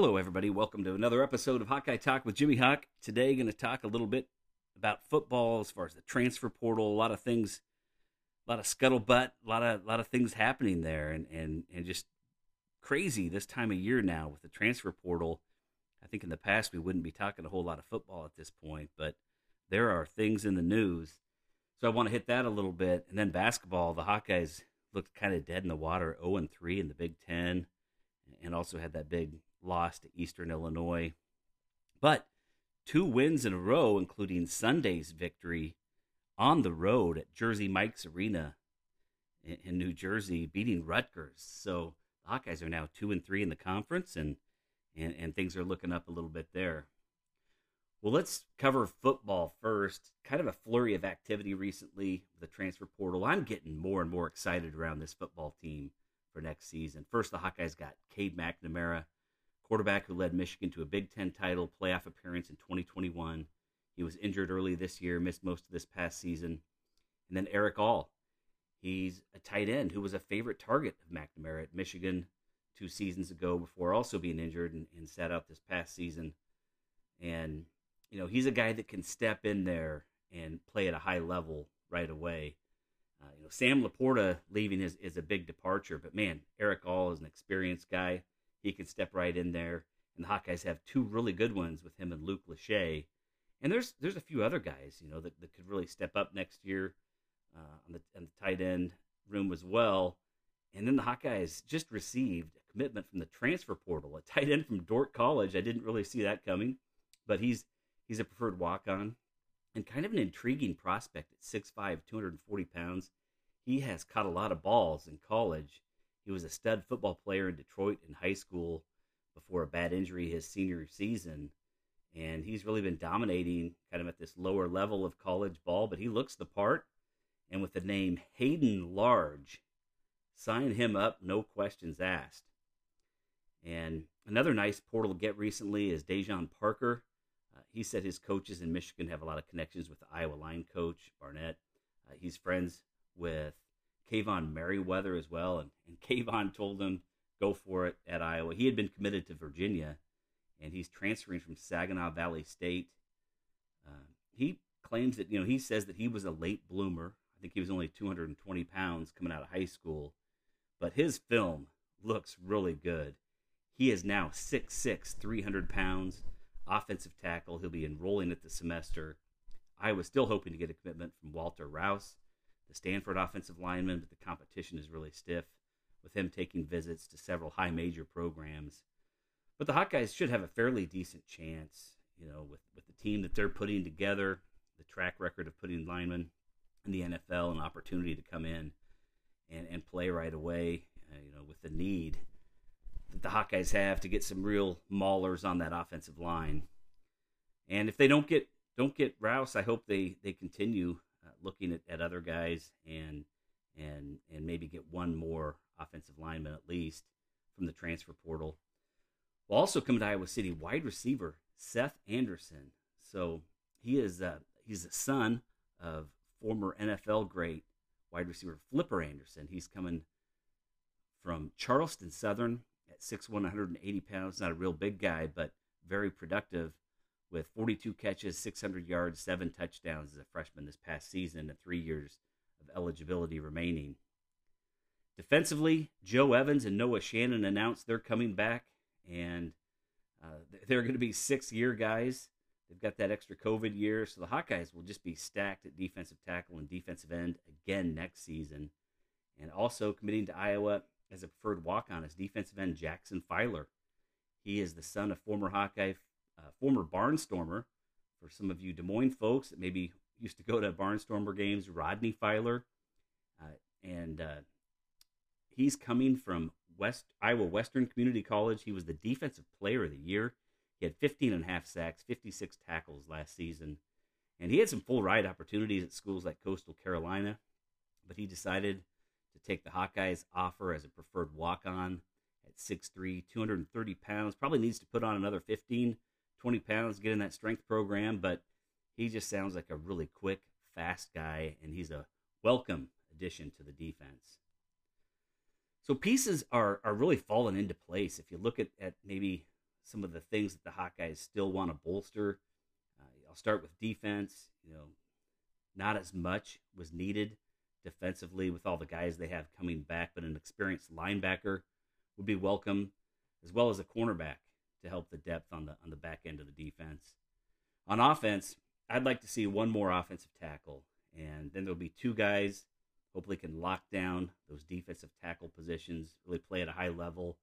Hello, everybody. Welcome to another episode of Hawkeye Talk with Jimmy Hawk. Today, going to talk a little bit about football as far as the transfer portal. A lot of things, a lot of scuttlebutt, a lot of, a lot of things happening there, and and and just crazy this time of year now with the transfer portal. I think in the past we wouldn't be talking a whole lot of football at this point, but there are things in the news. So I want to hit that a little bit, and then basketball. The Hawkeyes looked kind of dead in the water, zero and three in the Big Ten, and also had that big lost to Eastern Illinois. But two wins in a row, including Sunday's victory on the road at Jersey Mike's Arena in, New Jersey, beating Rutgers. So the Hawkeyes are now two and three in the conference, and, and, and things are looking up a little bit there. Well, let's cover football first. Kind of a flurry of activity recently the transfer portal. I'm getting more and more excited around this football team for next season. First, the Hawkeyes got Cade McNamara, quarterback who led Michigan to a Big Ten title playoff appearance in 2021. He was injured early this year, missed most of this past season. And then Erick All. He's a tight end who was a favorite target of McNamara at Michigan two seasons ago before also being injured and, and sat out this past season. And, you know, he's a guy that can step in there and play at a high level right away. Uh, you know, Sam LaPorta leaving is, is a big departure, but man, Erick All is an experienced guy he could step right in there. And the Hawkeyes have two really good ones with him and Luke Lachey. And there's there's a few other guys, you know, that, that could really step up next year uh, on the on the tight end room as well. And then the Hawkeyes just received a commitment from the transfer portal, a tight end from Dordt College. I didn't really see that coming, but he's he's a preferred walk on and kind of an intriguing prospect at 6'5, 240 pounds. He has caught a lot of balls in college he was a stud football player in Detroit in high school before a bad injury his senior season. And he's really been dominating kind of at this lower level of college ball, but he looks the part. And with the name Hayden Large, sign him up, no questions asked. And another nice portal get recently is Daijon Parker. Uh, he said his coaches in Michigan have a lot of connections with the Iowa line coach, Barnett. Uh, he's friends with Kaevon Merriweather as well, and, and Kaevon told him go for it at Iowa. He had been committed to Virginia, and he's transferring from Saginaw Valley State. Uh, he claims that you know he says that he was a late bloomer. I think he was only 220 pounds coming out of high school, but his film looks really good. He is now 6'6", 300 pounds, offensive tackle. He'll be enrolling at the semester. I was still hoping to get a commitment from Walter Rouse the Stanford offensive lineman, but the competition is really stiff with him taking visits to several high major programs. But the Hawkeyes should have a fairly decent chance, you know, with, with the team that they're putting together, the track record of putting linemen in the NFL, an opportunity to come in and, and play right away, uh, you know, with the need that the Hawkeyes have to get some real maulers on that offensive line. And if they don't get don't get Rouse, I hope they they continue looking at, at other guys and and and maybe get one more offensive lineman at least from the transfer portal. We'll also come to Iowa City wide receiver Seth Anderson. So he is uh, he's the son of former NFL great wide receiver Flipper Anderson. He's coming from Charleston Southern at 6'1", 180 pounds. Not a real big guy, but very productive with 42 catches, 600 yards, seven touchdowns as a freshman this past season, and three years of eligibility remaining. Defensively, Joe Evans and Noah Shannon announced they're coming back, and uh, they're going to be six year guys. They've got that extra COVID year, so the Hawkeyes will just be stacked at defensive tackle and defensive end again next season. And also committing to Iowa as a preferred walk on is defensive end Jackson Filer. He is the son of former Hawkeye uh, former Barnstormer. For some of you Des Moines folks that maybe used to go to Barnstormer games, Rodney Filer, uh, and uh, he's coming from West Iowa Western Community College. He was the defensive player of the year. He had 15 and a half sacks, 56 tackles last season, and he had some full ride opportunities at schools like Coastal Carolina, but he decided to take the Hawkeyes offer as a preferred walk on at 6'3, 230 pounds. Probably needs to put on another 15 20 pounds, get in that strength program, but he just sounds like a really quick, fast guy, and he's a welcome addition to the defense. So pieces are, are really falling into place. If you look at, at maybe some of the things that the Hawkeyes still want to bolster. Uh, I'll start with defense. You know, not as much was needed defensively with all the guys they have coming back, but an experienced linebacker would be welcome, as well as a cornerback to help the depth on the on the back end of the defense. On offense, I'd like to see one more offensive tackle, and then there'll be two guys. Hopefully, can lock down those defensive tackle positions, really play at a high level,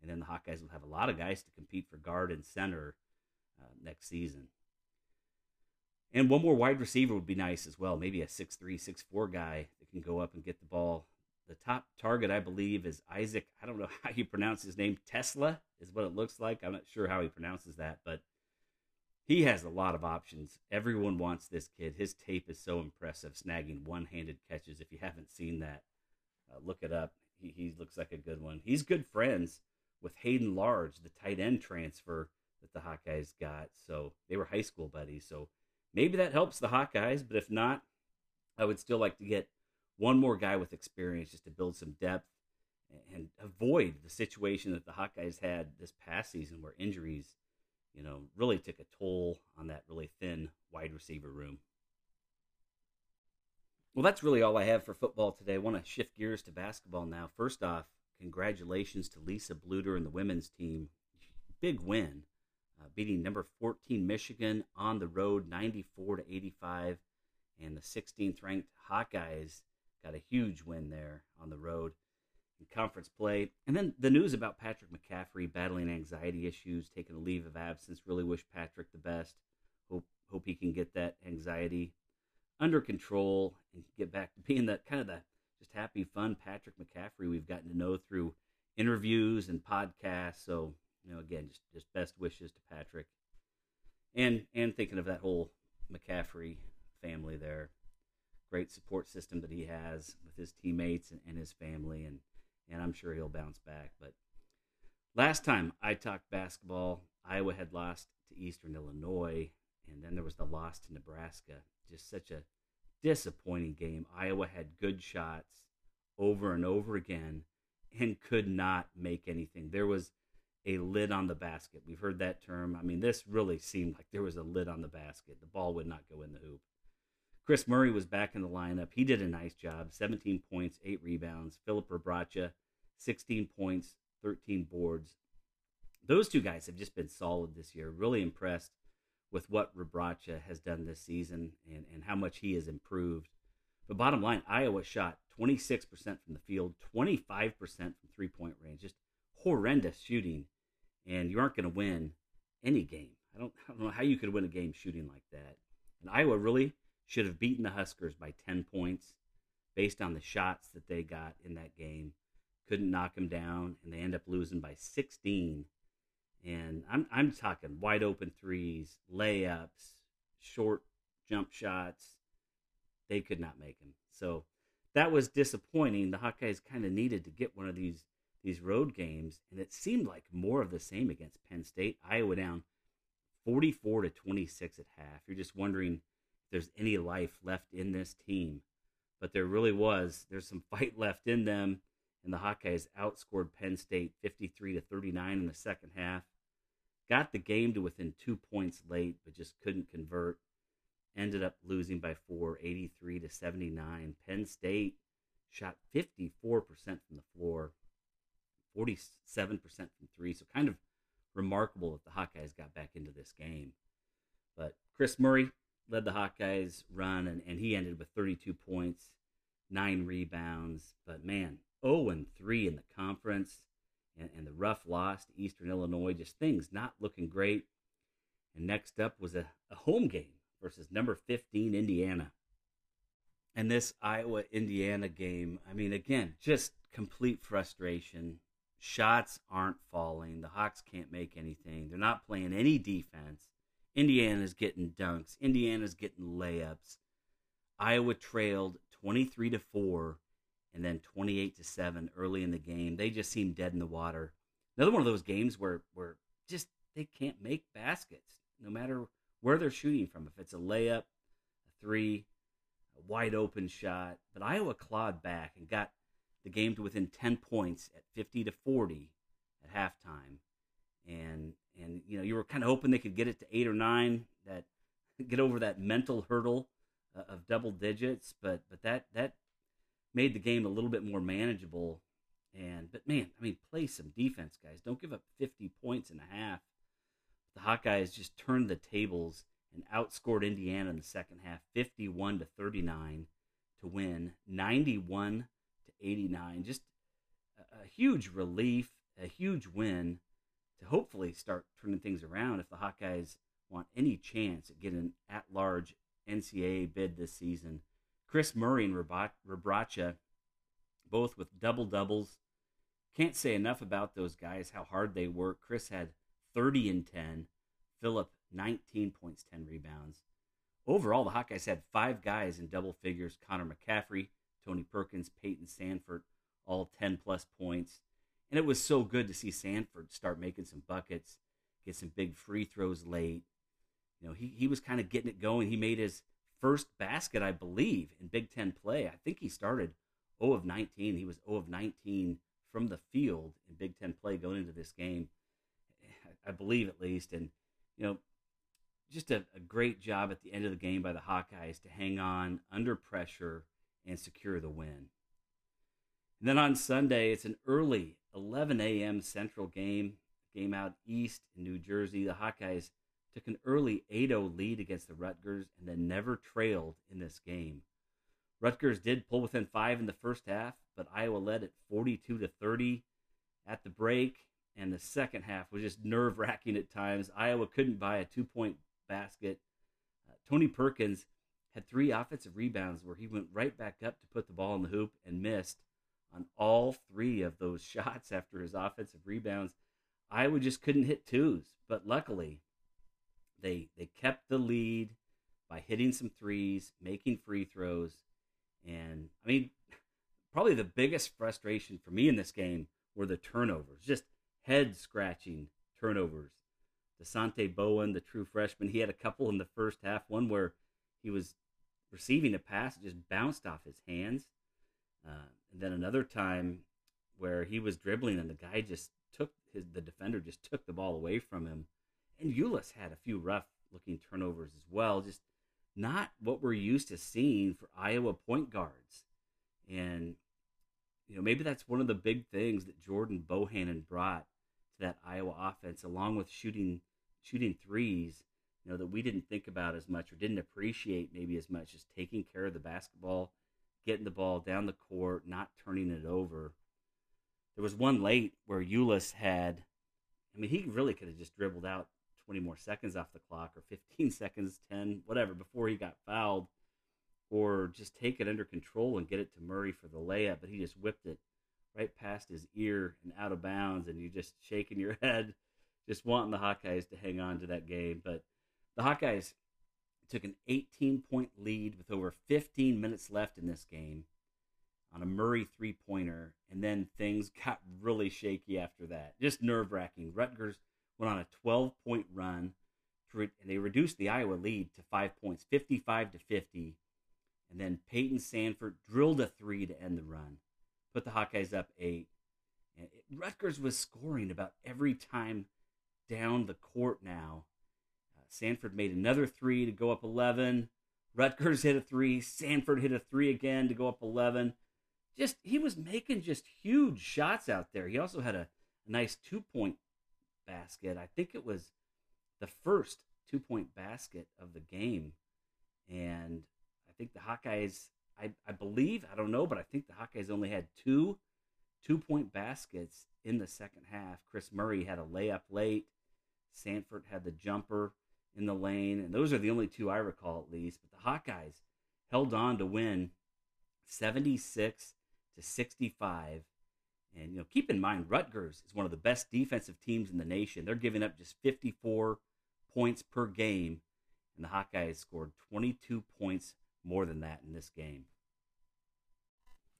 and then the Hawkeyes will have a lot of guys to compete for guard and center uh, next season. And one more wide receiver would be nice as well. Maybe a six three, six four guy that can go up and get the ball. The top target, I believe, is Isaac. I don't know how you pronounce his name. Teslaa is what it looks like. I'm not sure how he pronounces that, but he has a lot of options. Everyone wants this kid. His tape is so impressive, snagging one handed catches. If you haven't seen that, uh, look it up. He, he looks like a good one. He's good friends with Hayden Large, the tight end transfer that the Hawkeyes got. So they were high school buddies. So maybe that helps the Hawkeyes, but if not, I would still like to get one more guy with experience just to build some depth and avoid the situation that the Hawkeyes had this past season where injuries, you know, really took a toll on that really thin wide receiver room. Well, that's really all I have for football today. I want to shift gears to basketball now. First off, congratulations to Lisa Bluder and the women's team. Big win uh, beating number 14 Michigan on the road 94 to 85 and the 16th ranked Hawkeyes got a huge win there on the road in conference play. And then the news about Patrick McCaffery battling anxiety issues, taking a leave of absence. Really wish Patrick the best. Hope hope he can get that anxiety under control and get back to being that kind of the just happy, fun Patrick McCaffery we've gotten to know through interviews and podcasts. So you know, again, just just best wishes to Patrick, and and thinking of that whole McCaffery family there. Great support system that he has with his teammates and, and his family, and and I'm sure he'll bounce back. But last time I talked basketball, Iowa had lost to Eastern Illinois, and then there was the loss to Nebraska. Just such a disappointing game. Iowa had good shots over and over again and could not make anything. There was a lid on the basket. We've heard that term. I mean, this really seemed like there was a lid on the basket. The ball would not go in the hoop. Kris Murray was back in the lineup. He did a nice job 17 points, 8 rebounds. Filip Rebraca, 16 points, 13 boards. Those two guys have just been solid this year. Really impressed with what Rebraca has done this season and, and how much he has improved. But bottom line, Iowa shot 26% from the field, 25% from three point range. Just horrendous shooting, and you aren't going to win any game. I don't, I don't know how you could win a game shooting like that. And Iowa really should have beaten the Huskers by 10 points based on the shots that they got in that game. Couldn't knock them down, and they end up losing by 16. And I'm, I'm talking wide open threes, layups, short jump shots. They could not make them. So that was disappointing. The Hawkeyes kind of needed to get one of these these road games, and it seemed like more of the same against Penn State. Iowa down 44 to 26 at half. You're just wondering there's any life left in this team. But there really was. There's some fight left in them, and the Hawkeyes outscored Penn State 53 to 39 in the second half. Got the game to within two points late, but just couldn't convert. Ended up losing by four, 83 to 79. Penn State shot 54% from the floor 47% from three. So kind of remarkable that the Hawkeyes got back into this game. But Kris Murray led the Hawkeyes run, and, and he ended with 32 points, nine rebounds. But man, 0 and 3 in the conference, and, and the rough loss to Eastern Illinois, just things not looking great. And next up was a, a home game versus number 15 Indiana. And this Iowa Indiana game, I mean, again, just complete frustration shots aren't falling. The Hawks can't make anything. They're not playing any defense. Indiana's getting dunks. Indiana's getting layups. Iowa trailed 23 to 4 and then 28 to 7 early in the game. They just seemed dead in the water. Another one of those games where where just they can't make baskets no matter where they're shooting from. If it's a layup, a 3, a wide open shot, but Iowa clawed back and got the game to within 10 points at 50 to 40 at halftime. And and you know you were kind of hoping they could get it to eight or nine, that get over that mental hurdle uh, of double digits, but but that that made the game a little bit more manageable. And but man, I mean, play some defense, guys. Don't give up 50 points and a half. The Hawkeyes just turned the tables and outscored Indiana in the second half, 51 to 39 to win, 91 to 89. Just a, a huge relief, a huge win to hopefully start turning things around if the Hawkeyes want any chance at getting an at-large NCAA bid this season. Kris Murray and Rebraca, both with double doubles. Can't say enough about those guys, how hard they work. Kris had 30 and 10. Filip, 19 points, 10 rebounds. Overall, the Hawkeyes had five guys in double figures Connor McCaffery, Tony Perkins, Payton Sandfort, all 10 plus points. And it was so good to see Sandfort start making some buckets, get some big free throws late. You know, he, he was kind of getting it going. He made his first basket, I believe, in Big Ten play. I think he started 0 of 19. He was 0 of 19 from the field in Big Ten play going into this game, I believe at least. And, you know, just a, a great job at the end of the game by the Hawkeyes to hang on under pressure and secure the win. And then on Sunday, it's an early 11 a.m. Central game, game out east in New Jersey. The Hawkeyes took an early 8-0 lead against the Rutgers and then never trailed in this game. Rutgers did pull within five in the first half, but Iowa led at 42 to 30 at the break, and the second half was just nerve wracking at times. Iowa couldn't buy a two point basket. Uh, Tony Perkins had three offensive rebounds where he went right back up to put the ball in the hoop and missed on all three of those shots after his offensive rebounds. Iowa just couldn't hit twos, but luckily they they kept the lead by hitting some threes, making free throws, and I mean, probably the biggest frustration for me in this game were the turnovers, just head scratching turnovers. Dasonte Bowen, the true freshman, he had a couple in the first half. One where he was receiving a pass, just bounced off his hands. Uh, and then another time where he was dribbling and the guy just took his, the defender just took the ball away from him. And Ulis had a few rough looking turnovers as well. Just not what we're used to seeing for Iowa point guards. And, you know, maybe that's one of the big things that Jordan Bohannon brought to that Iowa offense, along with shooting shooting threes, you know, that we didn't think about as much or didn't appreciate maybe as much, as taking care of the basketball, getting the ball down the court, not turning it over. There was one late where Ulis had, I mean, he really could have just dribbled out 20 more seconds off the clock or 15 seconds, 10, whatever, before he got fouled, or just take it under control and get it to Murray for the layup. But he just whipped it right past his ear and out of bounds, and you just shaking your head just wanting the Hawkeyes to hang on to that game. But the Hawkeyes took an 18 point lead with over 15 minutes left in this game on a Murray three pointer, and then things got really shaky after that. Just nerve wracking. Rutgers went on a 12 point run, and they reduced the Iowa lead to five points, 55 to 50. And then Payton Sandfort drilled a three to end the run, put the Hawkeyes up eight. And Rutgers was scoring about every time down the court now. Sandfort made another three to go up 11. Rutgers hit a three. Sandfort hit a three again to go up 11. Just, he was making just huge shots out there. He also had a, a nice two point basket. I think it was the first two point basket of the game. And I think the Hawkeyes, I, I believe, I don't know, but I think the Hawkeyes only had two two point baskets in the second half. Kris Murray had a layup late. Sandfort had the jumper in the lane, and those are the only two I recall at least. But the Hawkeyes held on to win 76 to 65. And you know, keep in mind Rutgers is one of the best defensive teams in the nation. They're giving up just 54 points per game, and the Hawkeyes scored 22 points more than that in this game.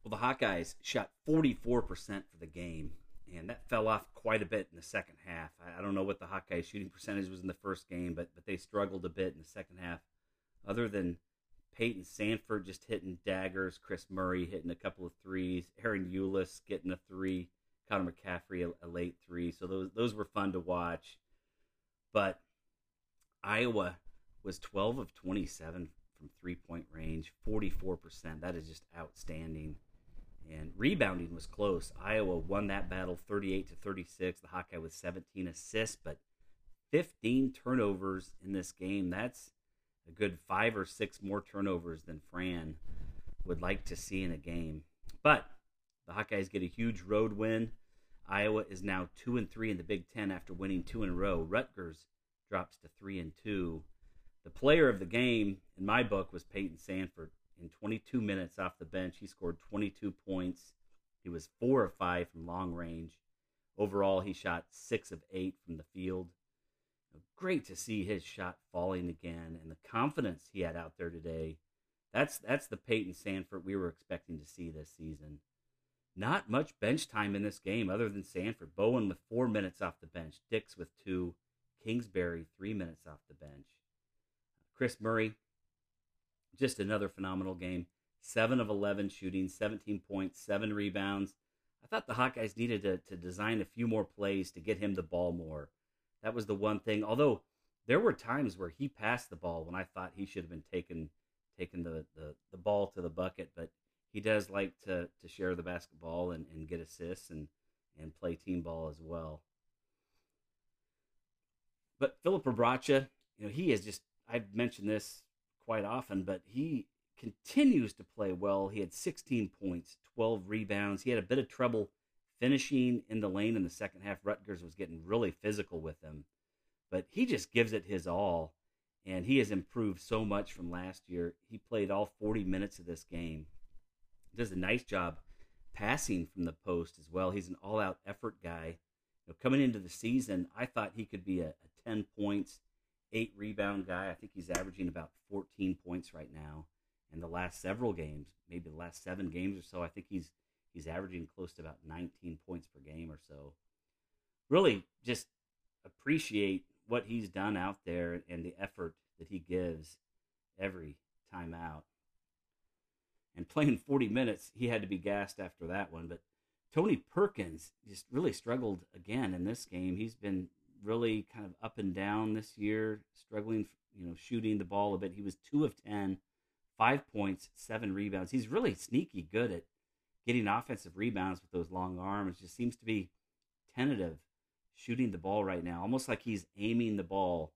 Well, the Hawkeyes shot 44% for the game, and that fell off quite a bit in the second half. I, don't know what the Hawkeyes shooting percentage was in the first game, but but they struggled a bit in the second half. Other than Payton Sandfort just hitting daggers, Kris Murray hitting a couple of threes, Ahron Ulis getting a three, Connor McCaffery a, a late three. So those those were fun to watch. But Iowa was 12 of 27 from three point range, 44%. That is just outstanding. And rebounding was close. Iowa won that battle 38 to 36. The Hawkeye with 17 assists, but 15 turnovers in this game. That's a good five or six more turnovers than Fran would like to see in a game. But the Hawkeyes get a huge road win. Iowa is now two and three in the Big Ten after winning two in a row. Rutgers drops to three and two. The player of the game in my book was Payton Sandfort. In 22 minutes off the bench, he scored 22 points. He was four of five from long range. Overall, he shot six of eight from the field. Great to see his shot falling again and the confidence he had out there today. That's that's the Payton Sandfort we were expecting to see this season. Not much bench time in this game other than Sandfort. Bowen with four minutes off the bench. Dix with two. Kingsbury three minutes off the bench. Kris Murray, just another phenomenal game. Seven of 11 shooting, 17 points, seven rebounds. I thought the Hawkeyes needed to, to design a few more plays to get him the ball more. That was the one thing. Although there were times where he passed the ball when I thought he should have been taking taking the, the, the ball to the bucket, but he does like to, to share the basketball and, and get assists and, and play team ball as well. But Filip Rebraca, you know, he is just I've mentioned this quite often, but he continues to play well. He had 16 points, 12 rebounds. He had a bit of trouble finishing in the lane in the second half. Rutgers was getting really physical with him, but he just gives it his all, and he has improved so much from last year. He played all 40 minutes of this game. Does a nice job passing from the post as well. He's an all-out effort guy. You know, coming into the season, I thought he could be a, a 10 points, eight rebound guy. I think he's averaging about 14 points right now. In the last several games, maybe the last seven games or so, I think he's he's averaging close to about 19 points per game or so. Really, just appreciate what he's done out there and the effort that he gives every time out. And playing 40 minutes, he had to be gassed after that one. But Tony Perkins just really struggled again in this game. He's been really kind of up and down this year, struggling, you know, shooting the ball a bit. He was two of 10, five points, seven rebounds. He's really sneaky good at getting offensive rebounds with those long arms. Just seems to be tentative shooting the ball right now, almost like he's aiming the ball.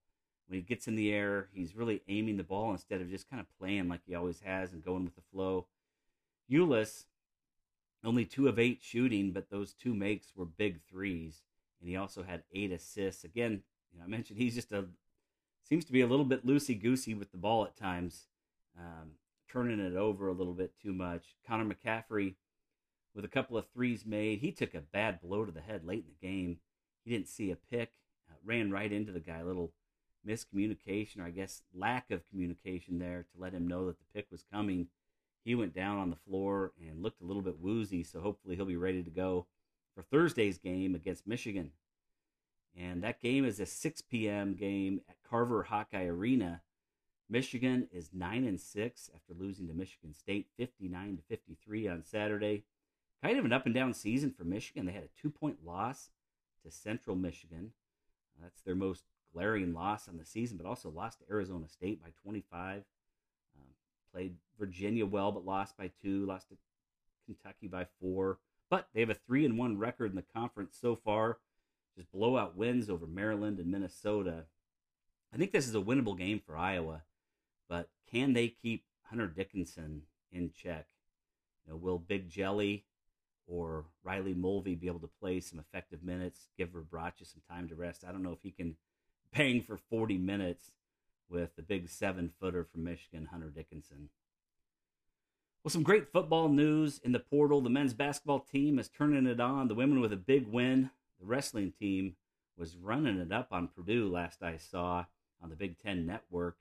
When he gets in the air, he's really aiming the ball instead of just kind of playing like he always has and going with the flow. Ulis, only two of eight shooting, but those two makes were big threes and he also had eight assists. Again, you know, I mentioned he's just a seems to be a little bit loosey goosey with the ball at times, um, turning it over a little bit too much. Connor McCaffery with a couple of threes made. He took a bad blow to the head late in the game. He didn't see a pick, uh, ran right into the guy. A little miscommunication, or I guess lack of communication there to let him know that the pick was coming. He went down on the floor and looked a little bit woozy, so hopefully he'll be ready to go for Thursday's game against Michigan. And that game is a 6 p.m. game at Carver Hawkeye Arena. Michigan is 9 and 6 after losing to Michigan State 59 to 53 on Saturday. Kind of an up and down season for Michigan. They had a 2-point loss to Central Michigan. That's their most glaring loss on the season, but also lost to Arizona State by 25. Um, played Virginia well, but lost by two. Lost to Kentucky by four. But they have a three and one record in the conference so far. Just blowout wins over Maryland and Minnesota. I think this is a winnable game for Iowa, but can they keep Hunter Dickinson in check? You know, will Big Jelly or Riley Mulvey be able to play some effective minutes, give Rebraca some time to rest? I don't know if he can bang for 40 minutes with the big seven footer from Michigan, Hunter Dickinson. Well, some great football news in the portal. The men's basketball team is turning it on. The women with a big win. The wrestling team was running it up on Purdue last I saw on the Big Ten Network.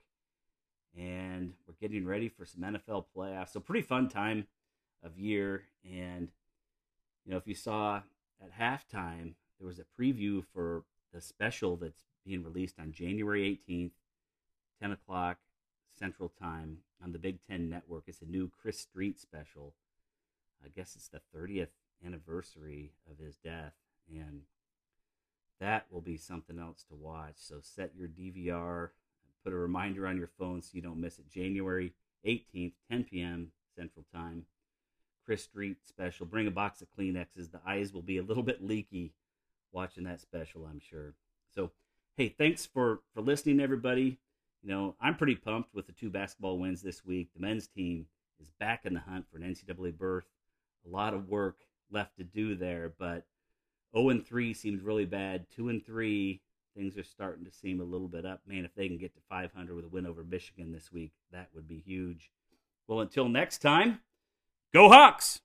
And we're getting ready for some NFL playoffs. So, pretty fun time of year. And, you know, if you saw at halftime, there was a preview for the special that's being released on January 18th, 10 o'clock Central Time on the Big Ten Network. It's a new Chris Street special. I guess it's the 30th anniversary of his death. And that will be something else to watch. So set your DVR, put a reminder on your phone so you don't miss it. January 18th, 10 p.m. Central Time. Chris Street special. Bring a box of Kleenexes. The eyes will be a little bit leaky watching that special, I'm sure. So, hey, thanks for for listening, everybody. You know, I'm pretty pumped with the two basketball wins this week. The men's team is back in the hunt for an NCAA berth. A lot of work left to do there, but 0 and 3 seems really bad. 2 and 3, things are starting to seem a little bit up. Man, if they can get to 500 with a win over Michigan this week, that would be huge. Well, until next time, go Hawks!